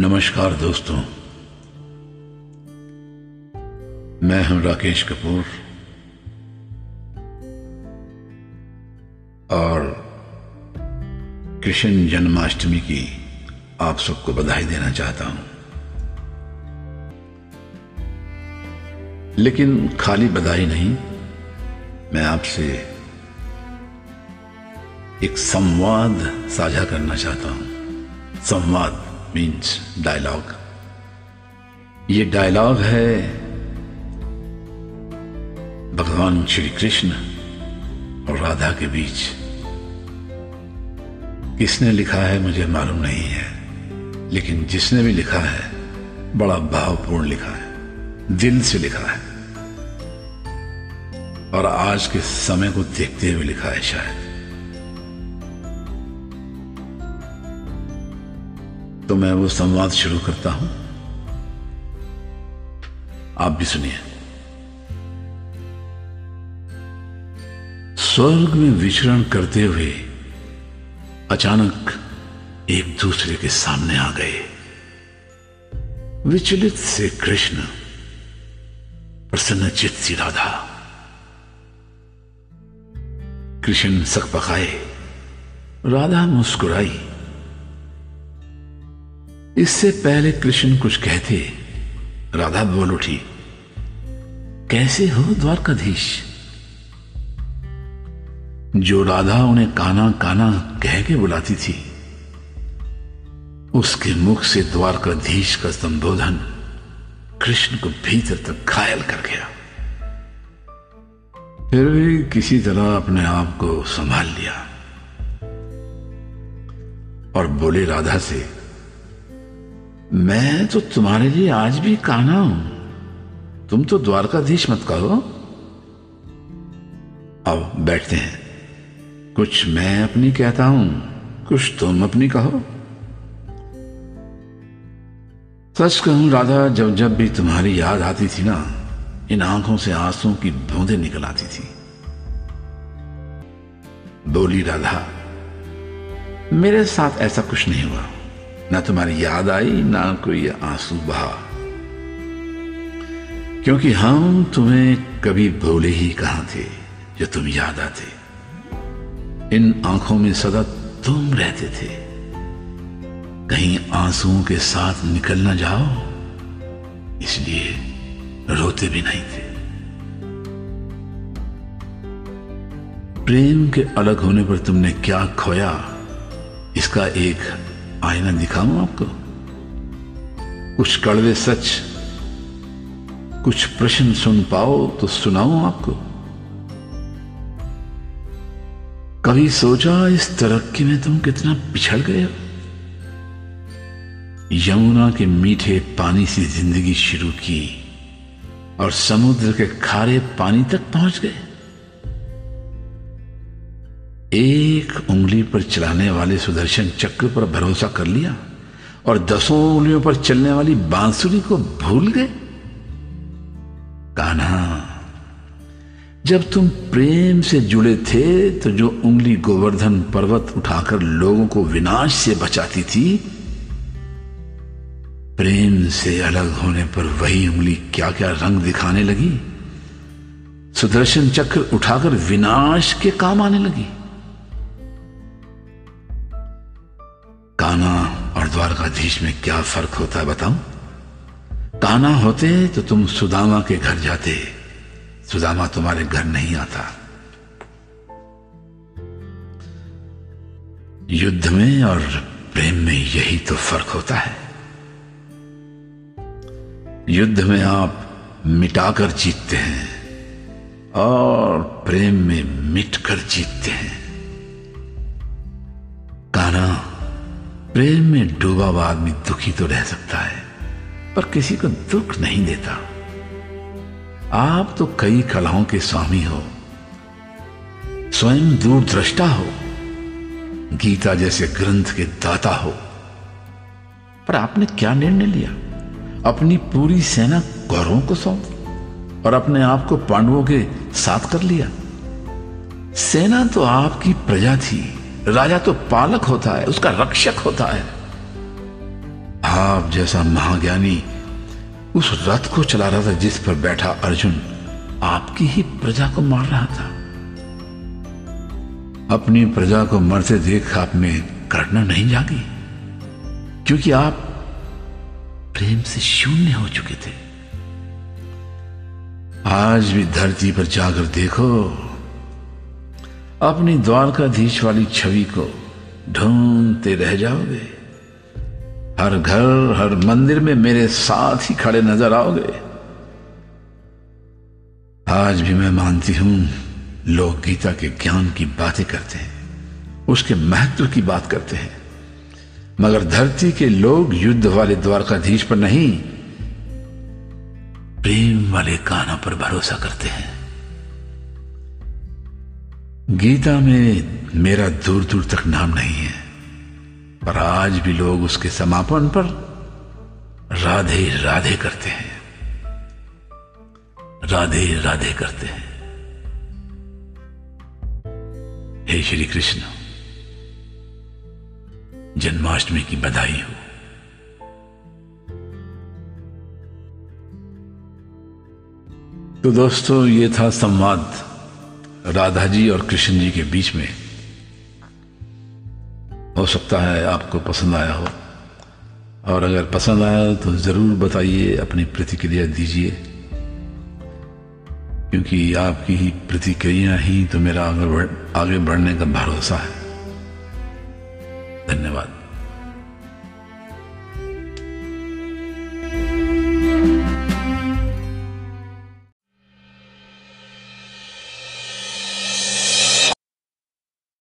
नमस्कार दोस्तों। मैं हूँ राकेश कपूर। और कृष्ण जन्माष्टमी की आप सबको बधाई देना चाहता हूँ। लेकिन खाली बधाई नहीं, मैं आपसे एक संवाद साझा करना चाहता हूँ। संवाद। मीन्स डायलॉग ये डायलॉग है भगवान श्री कृष्ण और राधा के बीच। किसने लिखा है मुझे मालूम नहीं है, लेकिन जिसने भी लिखा है, बड़ा भावपूर्ण लिखा है, दिल से लिखा है। और आज के समय को देखते हुए लिखा है शायद। तो मैं वो संवाद शुरू करता हूँ। आप भी सुनिए। स्वर्ग में विचरण करते हुए अचानक एक दूसरे के सामने आ गए। विचलित से कृष्ण, प्रसन्नचित सी राधा। कृष्ण सकपकाए। राधा मुस्कुराई। इससे पहले कृष्ण कुछ कहते। राधा बोल उठी, कैसे हो द्वारकाधीश? जो राधा उन्हें काना काना कह के बुलाती थी, उसके मुख से द्वारकाधीश का संबोधन कृष्ण को भीतर तक घायल कर गया। फिर भी किसी तरह अपने आप को संभाल लिया और बोले राधा से मैं तो तुम्हारे लिए आज भी काना हूँ। तुम तो द्वारकाधीश मत कहो। अब बैठते हैं। कुछ मैं अपनी कहता हूँ, कुछ तुम अपनी कहो। सच कहूँ राधा, जब जब भी तुम्हारी याद आती थी ना, इन आँखों से आँसू की बूंदे निकल आती थी। बोली, राधा, मेरे साथ ऐसा कुछ नहीं हुआ। ना तुम्हारी याद आई, ना कोई आँसू बहा क्योंकि हम तुम्हें कभी भोले ही कहा थे, जो तुम याद आते। इन आँखों में सदा तुम रहते थे। कहीं आंसुओं के साथ निकल ना जाओ, इसलिए रोते भी नहीं थे। प्रेम के अलग होने पर तुमने क्या खोया, इसका एक आईना दिखाऊँ आपको? कुछ कड़वे सच, कुछ प्रश्न सुन पाओ तो सुनाऊं आपको। कभी सोचा इस तरक्की में तुम कितना पिछड़ गए हो? यमुना के मीठे पानी से ज़िंदगी शुरू की और समुद्र के खारे पानी तक पहुँच गए। एक उंगली पर चलाने वाले सुदर्शन चक्र पर भरोसा कर लिया और दसों उंगलियों पर चलने वाली बांसुरी को भूल गए। कान्हा जब तुम प्रेम से जुड़े थे तो जो उंगली गोवर्धन पर्वत उठाकर लोगों को विनाश से बचाती थी, प्रेम से अलग होने पर वही उंगली क्या क्या रंग दिखाने लगी? सुदर्शन चक्र उठाकर विनाश के काम आने लगी। द्वारकाधीश में क्या फ़र्क होता है बताऊँ? काना होते तो तुम सुदामा के घर जाते। सुदामा तुम्हारे घर नहीं आता। युद्ध में और प्रेम में यही तो फ़र्क होता है। युद्ध में आप मिटाकर जीतते हैं और प्रेम में मिटकर जीतते हैं। प्रेम में डूबा हुआ आदमी दुखी तो रह सकता है, पर किसी को दुख नहीं देता। आप तो कई कलाओं के स्वामी हो, स्वयं दूरदृष्टा हो, गीता जैसे ग्रंथ के दाता हो। पर आपने क्या निर्णय लिया? अपनी पूरी सेना कौरवों को सौंप और अपने आप को पांडवों के साथ कर लिया। सेना तो आपकी प्रजा थी। राजा तो पालक होता है, उसका रक्षक होता है। आप जैसा महाज्ञानी उस रथ को चला रहा था जिस पर बैठा अर्जुन आपकी ही प्रजा को मार रहा था। अपनी प्रजा को मरते देख आप में करना नहीं जागी, क्योंकि आप प्रेम से शून्य हो चुके थे। आज भी धरती पर जाकर देखो अपनी द्वारकाधीश वाली छवि को ढूंढते रह जाओगे। हर घर, हर मंदिर में मेरे साथ ही खड़े नज़र आओगे। आज भी मैं मानती हूँ लोग गीता के ज्ञान की बातें करते हैं, उसके महत्व की बात करते हैं। मगर धरती के लोग युद्ध वाले द्वारकाधीश पर नहीं, प्रेम वाले कानों पर भरोसा करते हैं। गीता में मेरा दूर दूर तक नाम नहीं है, पर आज भी लोग उसके समापन पर राधे राधे करते हैं। राधे राधे करते हैं। हे श्री कृष्ण, जन्माष्टमी की बधाई हो। तो दोस्तों, ये था संवाद राधा जी और कृष्ण जी के बीच में हो सकता है आपको पसंद आया हो। और अगर पसंद आया तो ज़रूर बताइए अपनी प्रतिक्रिया दीजिए। क्योंकि आपकी ही प्रतिक्रिया ही तो मेरा आगे बढ़, आगे बढ़ने का भरोसा है। धन्यवाद।